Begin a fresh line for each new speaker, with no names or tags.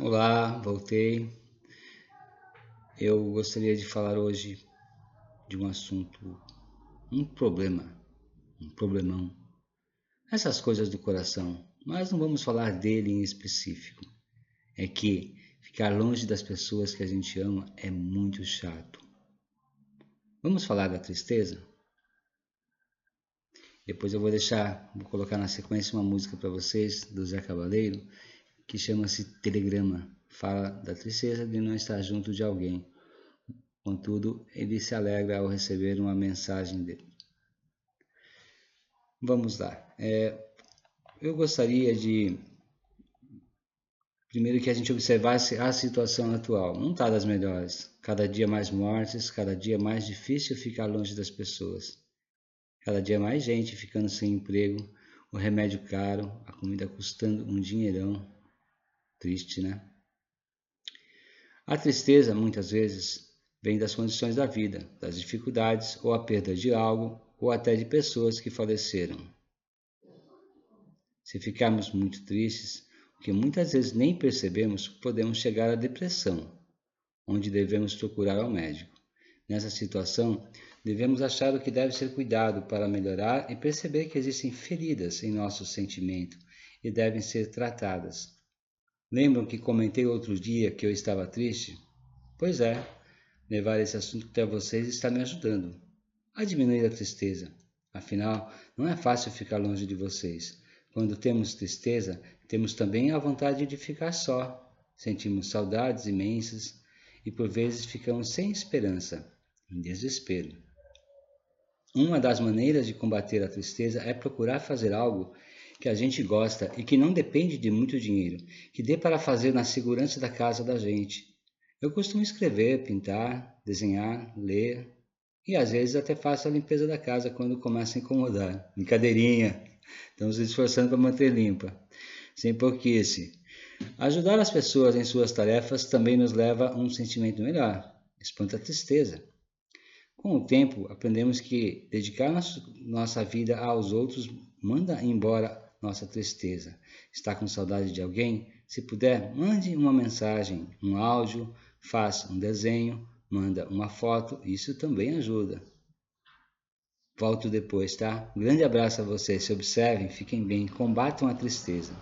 Olá, voltei. Eu gostaria de falar hoje de um assunto, um problema, um problemão. Essas coisas do coração, mas não vamos falar dele em específico. É que ficar longe das pessoas que a gente ama é muito chato. Vamos falar da tristeza? Depois eu vou deixar, vou colocar na sequência uma música para vocês do Zé Cabaleiro que chama-se telegrama. Fala da tristeza de não estar junto de alguém. Contudo, ele se alegra ao receber uma mensagem dele. Vamos lá. É, eu gostaria de primeiro que a gente observasse a situação atual. Não está das melhores. Cada dia mais mortes, cada dia mais difícil ficar longe das pessoas. Cada dia mais gente ficando sem emprego, o remédio caro, a comida custando um dinheirão, Triste, né? A tristeza, muitas vezes, vem das condições da vida, das dificuldades ou a perda de algo ou até de pessoas que faleceram. Se ficarmos muito tristes, o que muitas vezes nem percebemos, podemos chegar à depressão, onde devemos procurar ao médico. Nessa situação, devemos achar o que deve ser cuidado para melhorar e perceber que existem feridas em nosso sentimento e devem ser tratadas. Lembram que comentei outro dia que eu estava triste? Pois é, levar esse assunto até vocês está me ajudando a diminuir a tristeza. Afinal, não é fácil ficar longe de vocês. Quando temos tristeza, temos também a vontade de ficar só. Sentimos saudades imensas e por vezes ficamos sem esperança, em desespero. Uma das maneiras de combater a tristeza é procurar fazer algo que a gente gosta e que não depende de muito dinheiro, que dê para fazer na segurança da casa da gente. Eu costumo escrever, pintar, desenhar, ler e às vezes até faço a limpeza da casa quando começa a incomodar. Brincadeirinha! Estamos nos esforçando para manter limpa. Sem porquice. Ajudar as pessoas em suas tarefas também nos leva a um sentimento melhor. Espanta a tristeza. Com o tempo, aprendemos que dedicar nossa vida aos outros manda embora nossa tristeza. Está com saudade de alguém? Se puder, mande uma mensagem, um áudio, faça um desenho, manda uma foto, isso também ajuda. Volto depois, tá? Grande abraço a vocês, se observem, fiquem bem, combatam a tristeza.